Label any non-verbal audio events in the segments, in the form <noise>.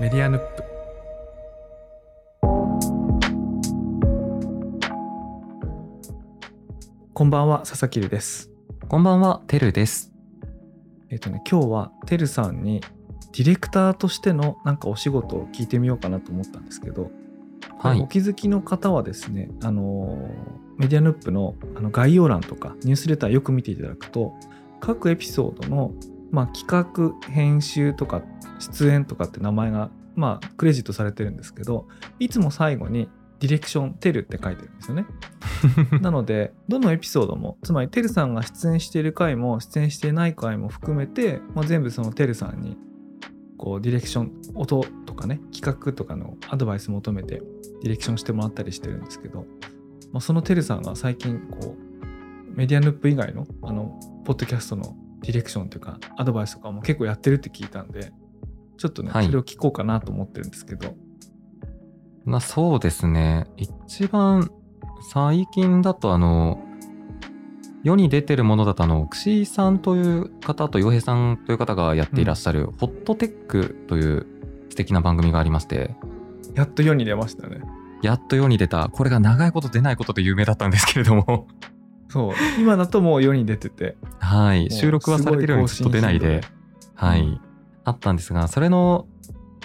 メディアヌップこんばんは佐々木ですこんばんは、てるです。えっ、とね今日はてるさんにディレクターとしてのなんかお仕事を聞いてみようかなと思ったんですけど、はい。お気づきの方はですねあのーメディアヌップのあの概要欄とかニュースレターよく見ていただくと各エピソードの、まあ、企画編集とか出演とかって名前が、まあ、クレジットされてるんですけどいつも最後にディレクションテルって書いてるんですよね。<laughs> なのでどのエピソードもつまりてるさんが出演している回も出演していない回も含めて、まあ、全部そのてるさんにこうディレクション音とかね企画とかのアドバイス求めてディレクションしてもらったりしてるんですけど、まあ、そのてるさんが最近こうメディアヌップ以外のあのポッドキャストのディレクションというかアドバイスとかも結構やってるって聞いたんでちょっとね、はい。それを聞こうかなと思ってるんですけど。まあそうですね。一番最近だとあの、世に出てるものだとあの、くしさんという方と洋平さんという方がやっていらっしゃる、ホットテックという素敵な番組がありまして、やっと世に出ましたね。やっと世に出た、これが長いこと出ないことで有名だったんですけれども、そう。今だともう世に出てて。はい。う収録はされてるのにずっと出ないで、はい、うんあったんですが、それの、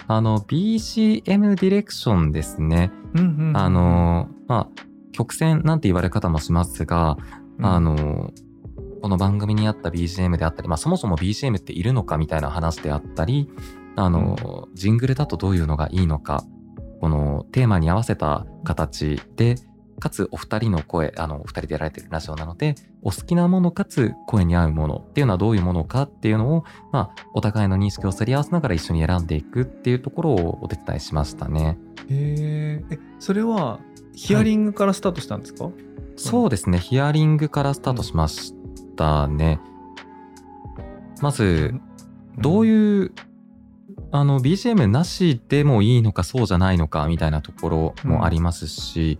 あの、BCM ディレクションですね。うんうんうんあのまあ曲線なんて言われ方もしますが、うん。あのこの番組にあった BGM であったり、まあ、そもそも BGM っているのかみたいな話であったりあの、ジングルだとどういうのがいいのかこのテーマに合わせた形でかつお二人の声あのお二人でやられてるラジオなのでお好きなものかつ声に合うものっていうのはどういうものかっていうのを、まあ、お互いの認識をすり合わせながら一緒に選んでいくっていうところをお手伝いしましたね。へー。えそれはヒアリングからスタートしたんですか、そうですね、ヒアリングからスタートしましたね。まず、どういういう、あの、BGM なしでもいいのかそうじゃないのかみたいなところもありますし、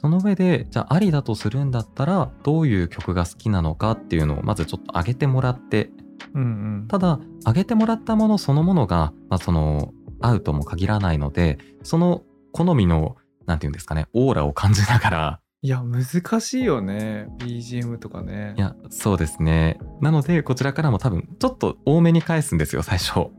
その上で、じゃあありだとするんだったら、どういう曲が好きなのかっていうのをまずちょっと上げてもらって、うんうんただ、上げてもらったものそのものが、まあ、その、合うとも限らないので、その好みの、なんていうんですかね、オーラを感じながら、いや難しいよね BGM とかねいや、そうですね。なので、こちらからも多分、ちょっと多めに返すんですよ、最初。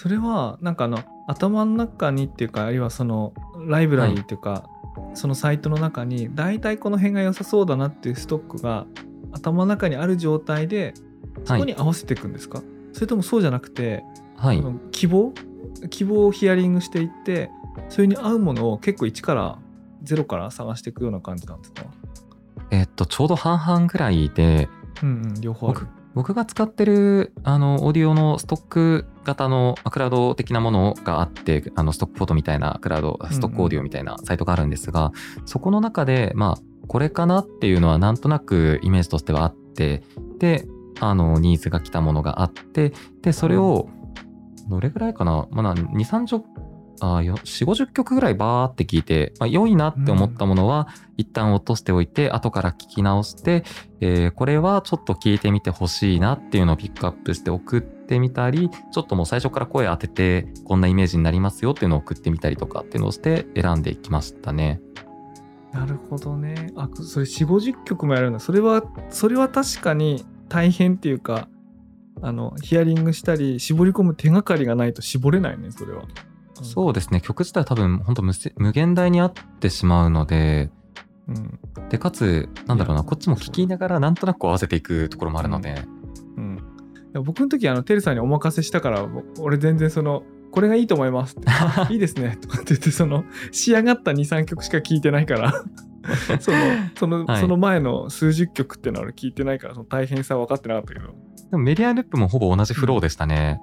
それはなんかあの頭の中にっていうかあるいはそのライブラリーっていうか、そのサイトの中に大体この辺が良さそうだなっていうストックが頭の中にある状態でそこに合わせていくんですか、それともそうじゃなくて、はい。希望？希望をヒアリングしていってそれに合うものを結構1から0から探していくような感じなんですか？えっと、ちょうど半々ぐらいで、うんうん両方ある僕僕が使ってる、あの、オーディオのストック型のまあクラウド的なものがあって、あの、ストックフォトみたいなクラウド、ストックオーディオみたいなサイトがあるんですが、そこの中で、まあ、これかなっていうのはなんとなくイメージとしてはあって、で、あの、ニーズが来たものがあって、で、それを、どれぐらいかな？まあ、2、30あよ4、50曲ぐらいバーって聞いて、まあ、良いなって思ったものは、一旦落としておいて、後から聞き直して、えーこれはちょっと聞いてみてほしいなっていうのをピックアップして送ってみたり、ちょっともう最初から声当てて、こんなイメージになりますよっていうのを送ってみたりとかっていうのをして選んでいきましたね。なるほどね。あ、それ4、50曲もやるんだ。それは、それは確かに大変っていうか、あの、ヒアリングしたり、絞り込む手がかりがないと絞れないね、それは。そうですね。曲自体は多分本当無せ無限大にあってしまうので、うん。で、かつ、なんだろうな、こっちも聞きながらなんとなく合わせていくところもあるので、うん。いや僕の時、あの、テルさんにお任せしたから、ぼ俺全然その、これがいいと思いますって。あ <laughs> いいですね。とかって言って、その、仕上がった2、3曲しか聞いてないから、<laughs> その、その、はいその前の数十曲ってのは俺聞いてないから、その大変さは分かってなかったけど。でもメディアループもほぼ同じフローでしたね。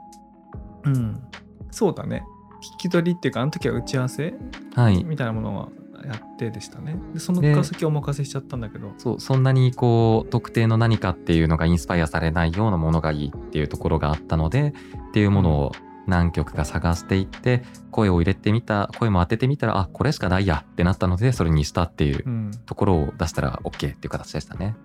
うん。そうだね。聞き取りっていうか、あの時は打ち合わせはい。みたいなものはやってでしたね。でそのでから先お任せしちゃったんだけど。そう、そんなにこう、特定の何かっていうのがインスパイアされないようなものがいいっていうところがあったので、っていうものを何曲か探していって、声を入れてみた、声も当ててみたら、あ、これしかないやってなったので、それにしたっていううん。ところを出したら OK っていう形でしたね。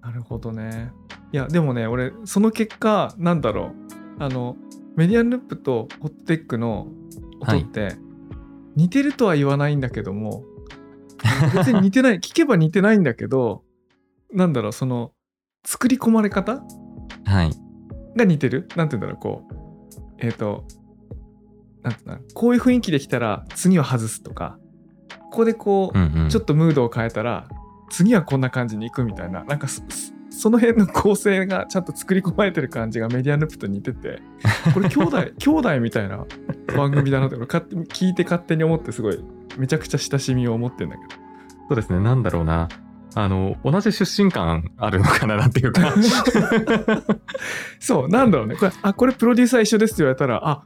なるほどね。いや、でもね、俺、その結果、なんだろう。あの、メディアンループとホットテックの音って似てるとは言わないんだけども、別に似てない <laughs> 聞けば似てないんだけどなんだろうその作り込まれ方はい。が似てる？なんて言うんだろうこうえっ、となんて言うんだろうこういう雰囲気できたら次は外すとかここでこう、うんうん。ちょっとムードを変えたら次はこんな感じに行くみたいななんかその辺の構成がちゃんと作り込まれてる感じがメディアループと似ててこれ兄弟 <laughs> 兄弟みたいな番組だなって聞いて勝手に思ってすごいめちゃくちゃ親しみを持ってんだけど。そうですね、なんだろうな。あの、同じ出身感あるのかななんていうか。<laughs> そうなんだろうね。これあこれプロデューサー一緒ですって言われたらあ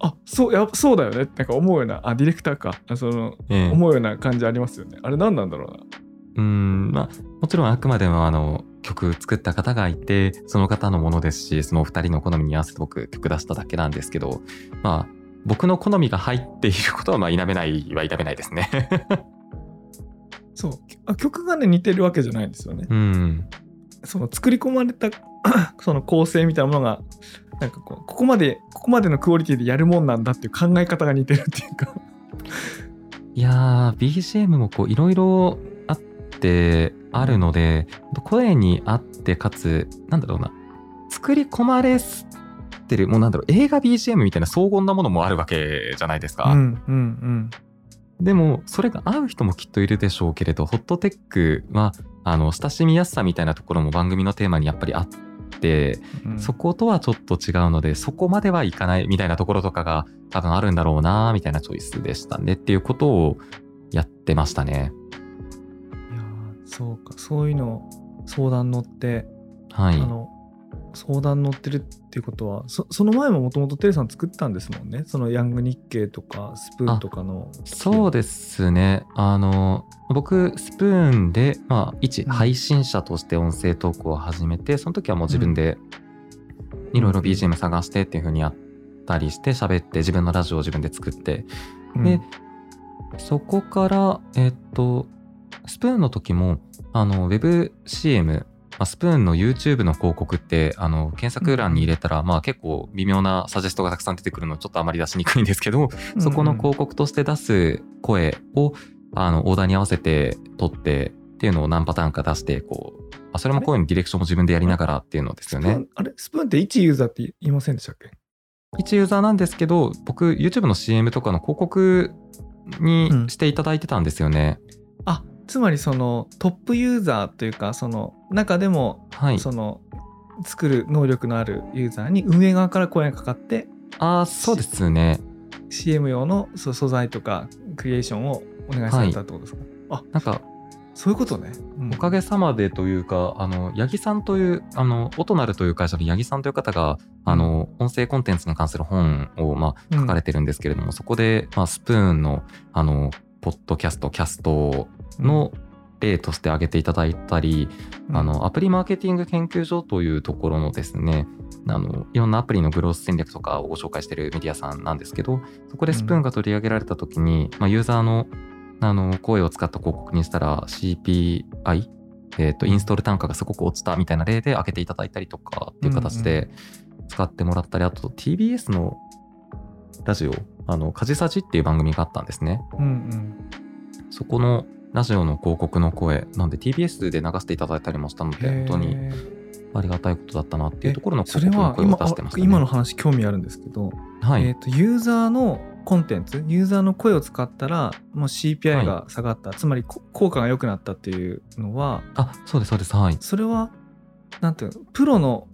あそうやそうだよね。ってなんか思うようなあディレクターか。あそのええ。思うような感じありますよね。あれ何なんだろうなうん、まあ、もちろんあくまでもあの、曲作った方がいて、その方のものですし、そのお二人の好みに合わせて僕曲出しただけなんですけど、まあ、僕の好みが入っていることは、まあ、否めないは否めないですね。そうあ曲がね似てるわけじゃないんですよねうん。その作り込まれた <coughs> その構成みたいなものがなんかこうここまでここまでのクオリティでやるもんなんだっていう考え方が似てるっていうかいやー、BGM もこう、いろいろあって、あるので、声に合って、かつ、なんだろうな、作り込まれてる、もうなんだろう、映画 BGM みたいな荘厳なものもあるわけじゃないですか。うんうんでも、それが合う人もきっといるでしょうけれど、ホットテックは、あの、親しみやすさみたいなところも番組のテーマにやっぱりあって、うんそことはちょっと違うので、そこまではいかないみたいなところとかが多分あるんだろうな、みたいなチョイスでしたねっていうことをやってましたね。そうかそういうの相談乗って、はい。あの相談乗ってるっていうことはそその前ももともとテレさん作ったんですもんね。そのヤング日経とかスプーンとかの。そうですね。あの、僕、スプーンで、まあ、一うん。配信者として音声トークを始めて、その時はもう自分でいろいろ BGM 探してっていう風にやったりして、喋って、自分のラジオを自分で作って、うん。で、そこから、えっと、スプーンの時も、あの、WebCM、まあスプーンの YouTube の広告って、あの、検索欄に入れたら、まあ結構微妙なサジェストがたくさん出てくるの、ちょっとあまり出しにくいんですけど、そこの広告として出す声を、あの、オーダーに合わせて撮ってっていうのを何パターンか出して、こう、まあ、それも声のディレクションも自分でやりながらっていうのですよね。あれ？スプーンって1ユーザーって言いませんでしたっけ？一ユーザーなんですけど、僕、YouTube の CM とかの広告にうん。していただいてたんですよね。あつまりそのトップユーザーというかその中でもはい。その作る能力のあるユーザーに運営側から声がかかってああ、そうですね。CM 用の素材とかクリエーションをお願いされたってことですか、なんか、そういうことね、うん。おかげさまでというか、あの、八木さんという、あの、オトナルという会社の八木さんという方が、あの、音声コンテンツに関する本を、まあ、書かれてるんですけれども、そこで、まあ、スプーンの、あの、ポッドキャスト、キャストの例として挙げていただいたり、うん。あの、アプリマーケティング研究所というところのですね、あの、いろんなアプリのグロース戦略とかをご紹介しているメディアさんなんですけど、そこでスプーンが取り上げられたときに、まあ、ユーザーの、あの、声を使った広告にしたら CPI、えっ、と、インストール単価がすごく落ちたみたいな例で挙げていただいたりとかっていう形で使ってもらったり、あと TBS のラジオ、あの、カジサジっていう番組があったんですね。うんうん。そこのラジオの広告の声、なんで TBS で流していただいたりもしたので、本当にありがたいことだったなっていうところのそれ広告の声をは今出してましたね。今の話興味あるんですけど、はい。えー、とユーザーのコンテンツユーザーの声を使ったらもう CPI が下がった、つまりこ効果が良くなったっていうのはあ、そうです、そうです。はい。それはなんていうのプロの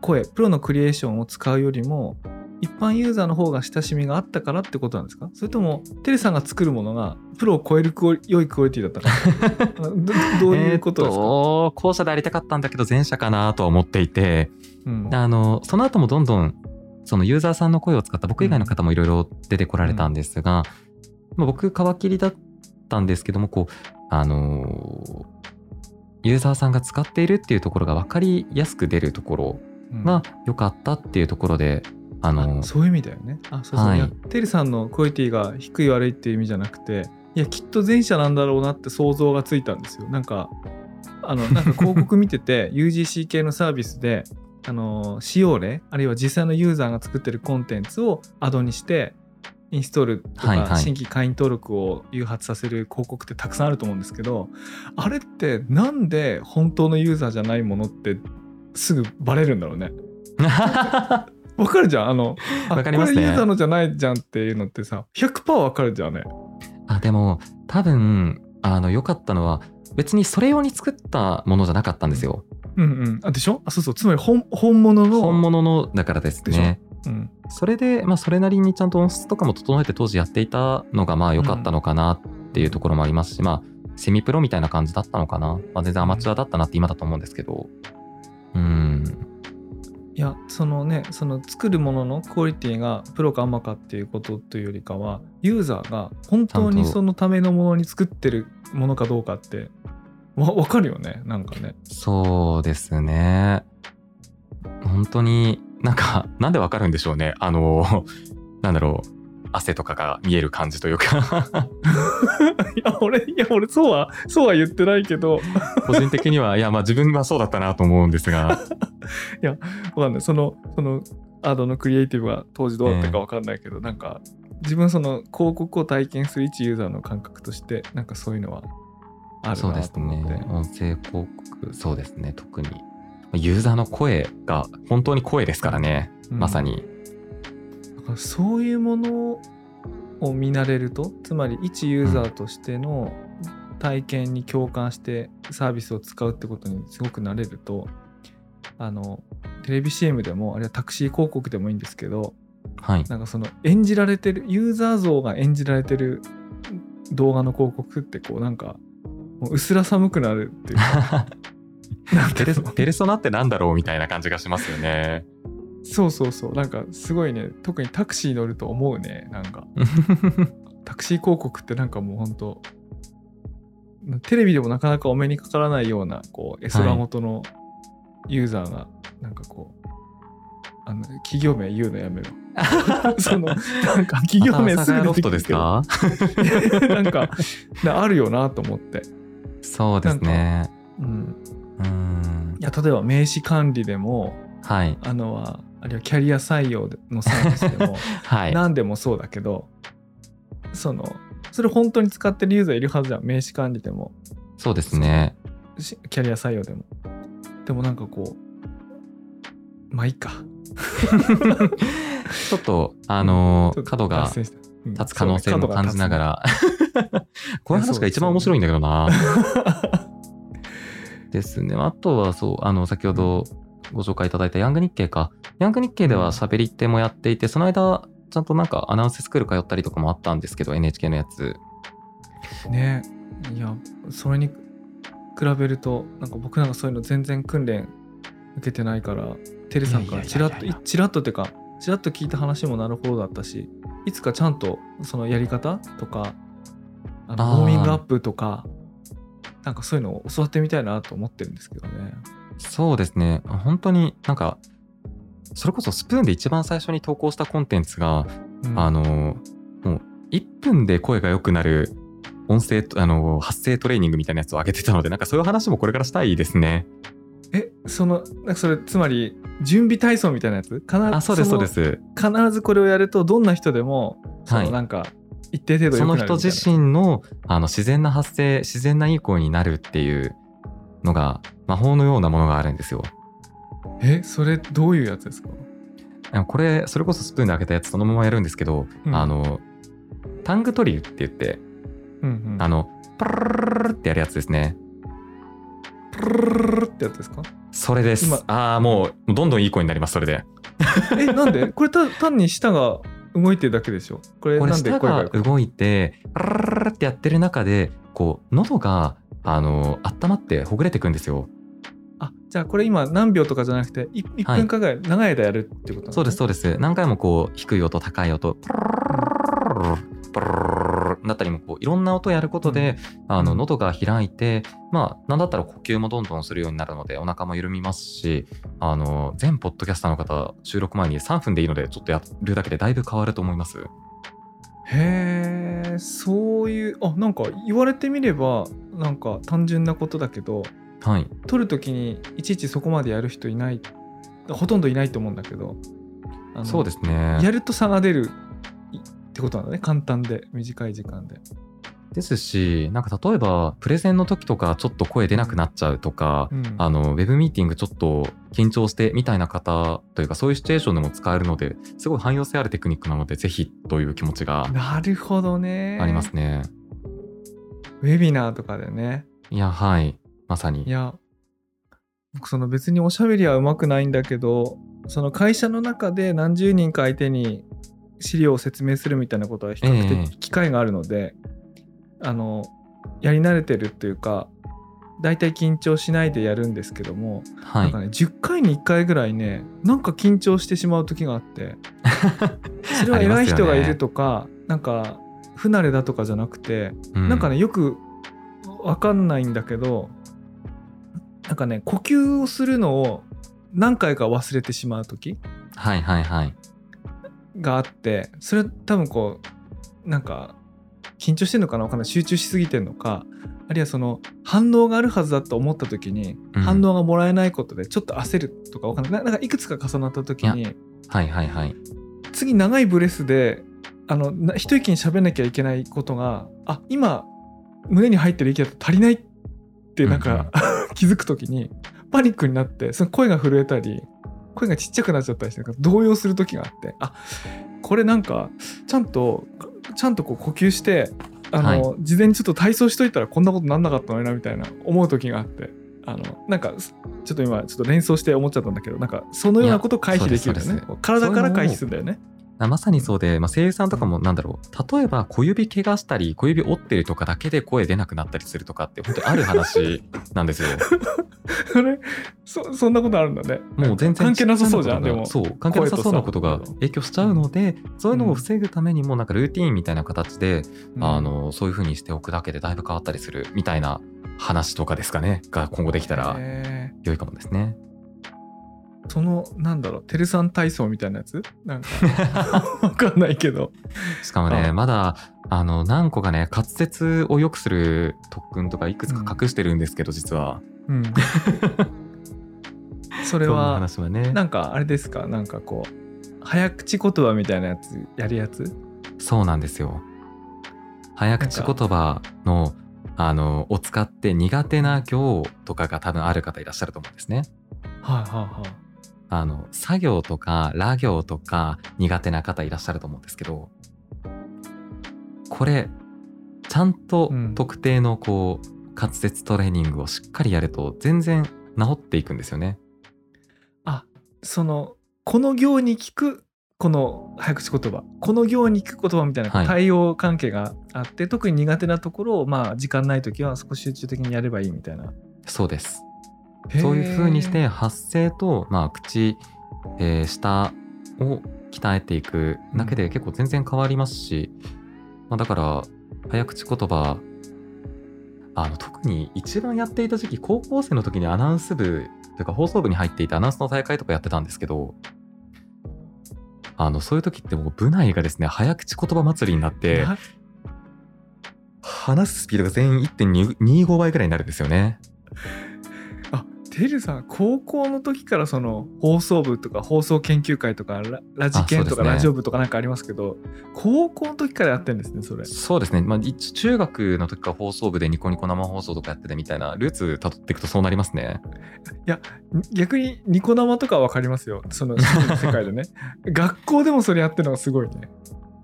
声プロのクリエーションを使うよりも一般ユーザーの方が親しみがあったからってことなんですか？それともテレさんが作るものがプロを超えるクオリ良いクオリティだったかど <laughs> どういうことですか、え後者でありたかったんだけど前者かなとは思っていて、うん。あの、その後もどんどん、そのユーザーさんの声を使った僕以外の方もいろいろ出てこられたんですが、まあ、僕皮切りだったんですけども、こう、あのーユーザーさんが使っているっていうところが分かりやすく出るところうん。が良かったっていうところで、あのあそういう意味だよね。あそうそう、はいテリさんのクオリティが低い悪いっていう意味じゃなくていやきっと前者なんだろうなって想像がついたんですよ。なんかあのなんか広告見てて <laughs> UGC 系のサービスであの使用例あるいは実際のユーザーが作ってるコンテンツをアドにしてインストールとはいはいか新規会員登録を誘発させる広告ってたくさんあると思うんですけどあれってなんで本当のユーザーじゃないものってすぐバレるんだろうね。<laughs> わかるじゃん。あの <laughs> かりますね。これユーザーのじゃないじゃんっていうのってさ100%わかるじゃんね。あでも多分あの良かったのは別にそれ用に作ったものじゃなかったんですよ。うんうん、あでしょ？あそうそう。つまり本本物の本物のだからですね。うん、それで、まあ、それなりにちゃんと音質とかも整えて当時やっていたのがまあ良かったのかなっていうところもありますし、まあセミプロみたいな感じだったのかな、まあ、全然アマチュアだったなって今だと思うんですけど。うんいやそのねその作るもののクオリティがプロかアマかっていうことというよりかはユーザーが本当にそのためのものに作ってるものかどうかってわ分かるよねなんかね。そうですね。本当になんかなんでわかるんでしょうね。あのなんだろう汗とかが見える感じというか。<laughs> いや俺いや俺そうはそうは言ってないけど。個人的にはいやまあ自分はそうだったなと思うんですが。<laughs> わかんない。そのそのアドのクリエイティブが当時どうだったかわかんないけど、なんか自分その広告を体験する一ユーザーの感覚としてなんかそういうのはあるそうですなと思って。ね。音声広告そうですね特に。ユーザーの声が本当に声ですからね、うん。まさに。だからそういうものを見慣れるとつまり一ユーザーとしての体験に共感してサービスを使うってことにすごく慣れるとあのテレビ CM でもあるいはタクシー広告でもいいんですけどはい。なんかその演じられてるユーザー像が演じられてる動画の広告ってこうなんかもう薄ら寒くなるっていうか。<laughs> なんペレソナってなんだろうみたいな感じがしますよね。そうそうそう。なんかすごいね。特にタクシー乗ると思うね。なんか。<laughs> タクシー広告ってなんかもうほんと。テレビでもなかなかお目にかからないようなこう絵空元のユーザーがなんかこう、あの企業名言うのやめろ。<laughs> そのなんか企業名すぐ出てくるけど。ですかなんかなあるよなと思って、そうですね。うん、うん。いや例えば名刺管理でもはい。あのはあるいはキャリア採用のサービスでも <laughs> はい。何でもそうだけどそのそれ本当に使ってるユーザーいるはずじゃん。名刺管理でも。そうですね。しキャリア採用でも。でもなんかこうまあいいか。<laughs> ちょっとあのちょっと角が立つ可能性も感じながら。<laughs> こういう話が一番面白いんだけどな。ですね。あとはそう、あの、先ほどご紹介いただいたヤング日経か。ヤング日経では喋り手もやっていて、その間、ちゃんとなんかアナウンススクール通ったりとかもあったんですけど、NHK のやつ。ねいやそれに比べるとなんか僕なんかそういうの全然訓練受けてないからテレさんからチラッといやいやいやいやチラッとってかチラッと聞いた話もなるほどだったしいつかちゃんとそのやり方とかあのウォーミングアップとかなんかそういうのを教わってみたいなと思ってるんですけどね。そうですね。本当になんか、それこそスプーンで一番最初に投稿したコンテンツが、うんあの、もう1分で声が良くなる音声と、あの、発声トレーニングみたいなやつを上げてたので、なんかそういう話もこれからしたいですね。えそのなんかそれつまり準備体操みたいなやつ？必ずあ、そうです、そうでのす。必ずこれをやるとどんな人でもそはいのなんか一定程度その人自身のあの自然な発声、自然ないい声になるっていうのが、魔法のようなものがあるんですよ。えそれどういうやつですか？これ、それこそスプーンで開けたやつそのままやるんですけど、うんあの、タングトリルって言って、うんうんあの、プルルルルルってやるやつですね。プルルルルルってやつですかそれです今。ああ、もう、どんどんいい声になります、それで。えなんでこれた単に舌が動いてるだけでしょこれこれ、なんで舌が動いて、プルルルルルってやってる中で、こう、喉が、あの、温まってほぐれていくんですよ。あじゃあこれ今何秒とかじゃなくて 1, はい分間ぐらい長い間やるってことなんそうです、そうです。何回もこう、低い音、高い音、プルルルだったりも、こう、いろんな音をやることで、あの、うん喉が開いて、まあ、なんだったら呼吸もどんどんするようになるので、お腹も緩みますし、あの、全ポッドキャスターの方、収録前に3分でいいので、ちょっとやるだけでだいぶ変わると思います。へえそういうあなんか言われてみればなんか単純なことだけどはい。撮るときにいちいちそこまでやる人いないほとんどいないと思うんだけどそうですね。やると差が出るってことなんだね簡単で短い時間で。ですし、なんか例えば、プレゼンの時とかちょっと声出なくなっちゃうとか、うんあの、ウェブミーティングちょっと緊張してみたいな方というか、そういうシチュエーションでも使えるので、すごい汎用性あるテクニックなので、ぜひという気持ちがなるほどね。ありますね。ウェビナーとかでね。いや、はい。まさにい。や僕その別におしゃべりはうまくないんだけどその会社の中で何十人か相手に資料を説明するみたいなことは比較ええ的機会があるので、あのやり慣れてるっていうか大体緊張しないでやるんですけども、はいなんか。ね10回に1回ぐらいねなんか緊張してしまう時があって <laughs> それは偉い人がいるとか、なんか不慣れだとかじゃなくて、うなんかねよくわかんないんだけどなんかね呼吸をするのを何回か忘れてしまう時はいはいはい。があってそれ多分こうなんか緊張してんのかな？わかんない。集中しすぎてんのかあるいはその反応があるはずだと思った時に、うん。反応がもらえないことでちょっと焦るとかわかんない。ななんかいくつか重なった時にはいはいはい。次長いブレスであのな一息に喋んなきゃいけないことがあ今胸に入ってる息だと足りないってなんか、<laughs> 気づく時にパニックになってその声が震えたり声がちっちゃくなっちゃったりして動揺する時があってあこれなんかちゃんとちゃんとこう呼吸してあの、事前にちょっと体操しといたらこんなことなんなかったのになみたいな思う時があって。あのなんかちょっと今ちょっと連想して思っちゃったんだけどなんかそのようなことを回避できるんだよね。体から回避するんだよね。あまさにそうで、まあ、声優さんとかもなんだろう、例えば小指怪我したり、小指折ってるとかだけで声出なくなったりするとかって、本当にある話 <laughs> なんですよ。それそそんなことあるんだね。もう全然関係なさそうじゃんでも。そう、関係なさそうなことが影響しちゃうので、そういうのを防ぐためにも、なんかルーティーンみたいな形で、うん。あの、そういう風にしておくだけでだいぶ変わったりするみたいな話とかですかね、が今後できたらへ良いかもですね。ーそのなんだろうテルさん体操みたいなやつ？なんか。<laughs> わかんないけど。しかもね、あまだ、あの、何個かね、滑舌を良くする特訓とかいくつか隠してるんですけど、実は。うん。<laughs> それは話はね。なんかあれですか？なんかこう早口言葉みたいなやつやるやつ？そうなんですよ。早口言葉の、あの、を使って苦手な行とかが多分ある方いらっしゃると思うんですね。はいはいはいあの、作業とか、ら行とか苦手な方いらっしゃると思うんですけど、これ、ちゃんとうん特定のこう、滑舌トレーニングをしっかりやると全然治っていくんですよね。あそのこの行に聞くこの早口言葉この行に聞く言葉みたいなはい対応関係があって、特に苦手なところをまあ時間ない時は少し集中的にやればいいみたいなそうです。そういう風にして発声と、まあ、口、えー舌を鍛えていくだけで結構全然変わりますし、まあ、だから早口言葉あの特に一番やっていた時期高校生の時にアナウンス部というか放送部に入っていてアナウンスの大会とかやってたんですけどあのそういう時ってもう部内がですね早口言葉祭りになってな話すスピードが全員1.25倍ぐらいになるんですよね。あてるさん高校の時からその放送部とか放送研究会とかララジ研とかラジオ部とかなんかありますけど高校の時からやってるんですねそれ。そうですね、まあ、一中学の時から放送部でニコニコ生放送とかやっててみたいなルーツたどっていくとそうなりますね。逆にニコ生とかは分かりますよ。その世界でね。<laughs> 学校でもそれやってるのがすごいね。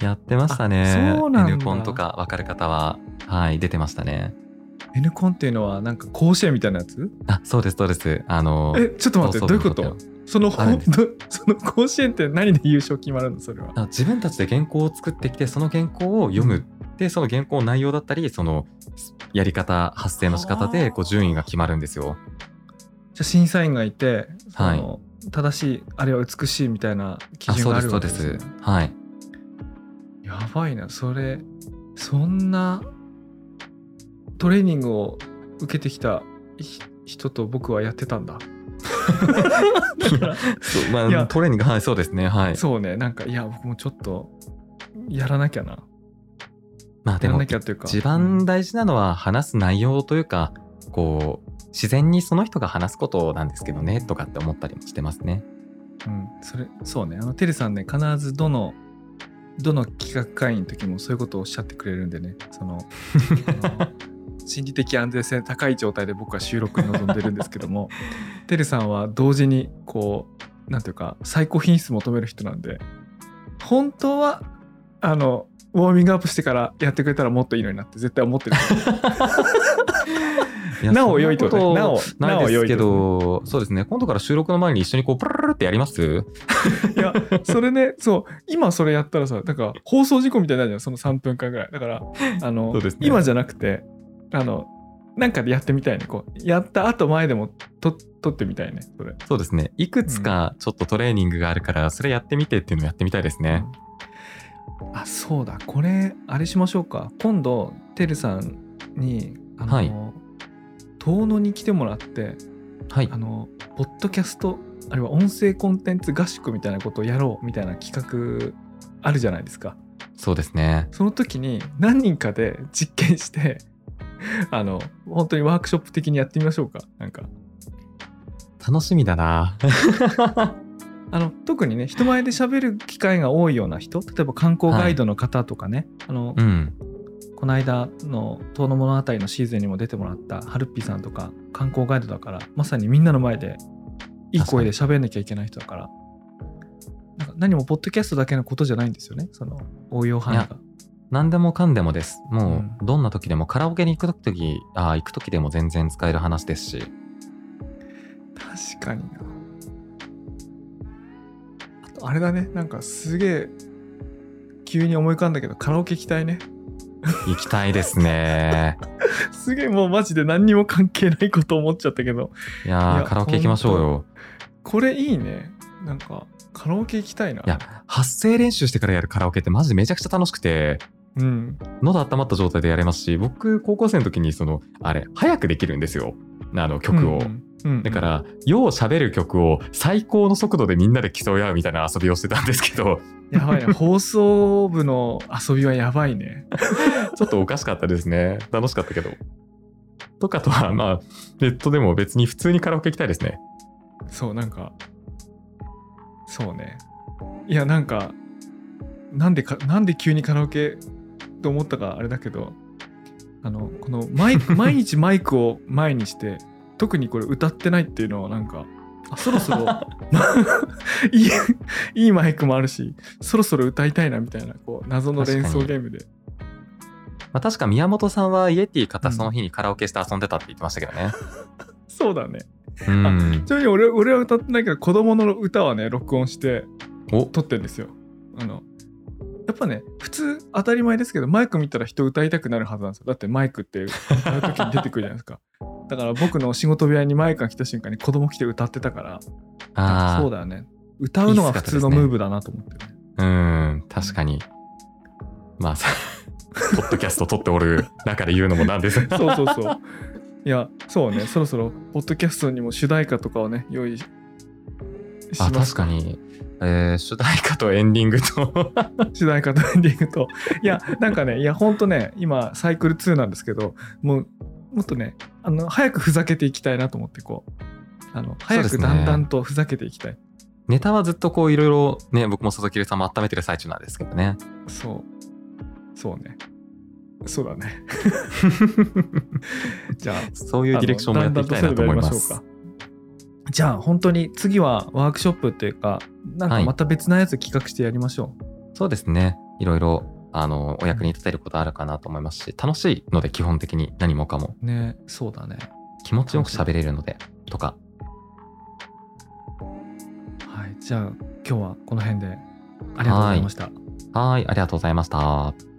やってましたね。あそうなんだ。N コンとか分かる方は、はい、出てましたね。N コンっていうのはなんか甲子園みたいなやつ？あ、そうです、そうです。あの、えちょっと待って放どういうこと？そのその甲子園って何で優勝決まるの？それは。あ自分たちで原稿を作ってきて、その原稿を読む。で、その原稿の内容だったり、そのやり方、発声の仕方でこう順位が決まるんですよ。じゃあ審査員がいてそはい。の、正しいあれは美しいみたいな基あ、準があそうです、そうでるわけです、すね。はい。やばいな。それそんなトレーニングを受けてきたひ人と僕はやってたんだ <laughs> そうまあ、トレーニング、はい、そうですね。はい。そうねなんかいや僕もちょっとやらなきゃなまあ、でもやらな、きゃっていうか一番大事なのは話す内容というか、こう、自然にその人が話すことなんですけどね、とかって思ったりもしてますね。うん、それそうねあのてるさんね必ずどのどの企画会議の時もそういうことをおっしゃってくれるんでねその <laughs> 心理的安全性高い状態で僕は収録に臨んでるんですけども <laughs> てるさんは同時にこうなんていうか最高品質求める人なんで本当はあのウォーミングアップしてからやってくれたらもっといいのになって絶対思ってる <laughs> <laughs> なお良いってことねなおないですけど、そうですね。今度から収録の前に一緒にこう、プルルルってやります？いや、それね、そう、今それやったらさ、なんか放送事故みたいになるじゃん、その3分間ぐらい。だから、あの、ね。今じゃなくて、あの、なんかでやってみたいね。こう、やった後前でもと撮ってみたいね、それ。そうですね。いくつかちょっとトレーニングがあるから、それやってみてっていうのをやってみたいですね。うんあ、そうだ。これ、あれしましょうか。今度、てるさんに、あの、はい遠野に来てもらって、はいあ。の、ポッドキャスト、あるいは音声コンテンツ合宿みたいなことをやろうみたいな企画あるじゃないですか。そうですね。その時に何人かで実験して、<laughs> あの、本当にワークショップ的にやってみましょうか。なんか。楽しみだな。<laughs> あの、特にね、人前で喋る機会が多いような人、例えば観光ガイドの方とかね、あの、うん。この間の遠野物語のシーズンにも出てもらったハルッピーさんとか観光ガイドだから、まさにみんなの前でいい声で喋んなきゃいけない人だから、なんか何もポッドキャストだけのことじゃないんですよね、その応用範囲が。何でもかんでもです。もうどんな時でもカラオケに行く時、ああ、行く時でも全然使える話ですし。確かにな。あとあれだね。なんかすげえ急に思い浮かんだけどカラオケ行きたいね。行きたいですね。<laughs> すげえもうマジで何にも関係ないこと思っちゃったけど。いやカラオケ行きましょうよ。これいいね。なんかカラオケ行きたいな。いや、発声練習してからやるカラオケってマジでめちゃくちゃ楽しくて、うん喉温まった状態でやれますし、僕、高校生の時に、その、あれ、早くできるんですよ。あの、曲を。うんうんうんだから、よう喋る曲を最高の速度でみんなで競い合うみたいな遊びをしてたんですけど、やばいね <laughs> 放送部の遊びはやばいね <laughs> ちょっとおかしかったですね。楽しかったけど。とかとは、まあ、ネットでも別に普通にカラオケ行きたいですね。そうなんかそうねいやなんかなんでかなんで急にカラオケと思ったかあれだけどあのこのマイク <laughs> 毎日マイクを前にして特にこれ歌ってないっていうのはなんかあそろそろ <laughs> いいいいマイクもあるしそろそろ歌いたいなみたいなこう謎の連想ゲームで。まあ、確か宮本さんはイエティ買ったその日にカラオケして遊んでたって言ってましたけどね。<laughs> そうだね。うん。ち。なみに俺俺は歌ってないけど子供の歌はね録音してお。撮ってんですよ。あのやっぱね普通当たり前ですけどマイク見たら人歌いたくなるはずなんですよ。だってマイクって歌う時に出てくるじゃないですか。<laughs> だから僕の仕事部屋にマイクが来た瞬間に子供来て歌ってたから。ああ、そうだよね。歌うのが普通のムーブだなと思って。ねうん、確かに。まあさ、ポッドキャスト撮っておる中で言うのもなんです。が。<laughs> そうそうそう。いやそうね。そろそろポッドキャストにも主題歌とかをね用意しあ、ます確かに。えー主題歌とエンディングと。<laughs> 主題歌とエンディングと。いやなんかねいやほんとね今サイクル2なんですけどもうもっとねあの早くふざけていきたいなと思ってこう。あの早くだんだんとふざけていきたい。ネタはずっとこういろいろね、僕も佐々木さんも温めてる最中なんですけどね。そう。そうね。そうだね。<laughs> <laughs> じゃあそういうディレクションもやっていきたいなと思います。だんだんとじゃあ本当に次はワークショップっていうかなんかまた別なやつ企画してやりましょう、そうですね。いろいろ、あの、お役に立てることあるかなと思いますし、楽しいので基本的に何もかもねそうだね気持ちよく喋れるので、とか。はいじゃあ今日はこの辺でありがとうございましたはい、ありがとうございました。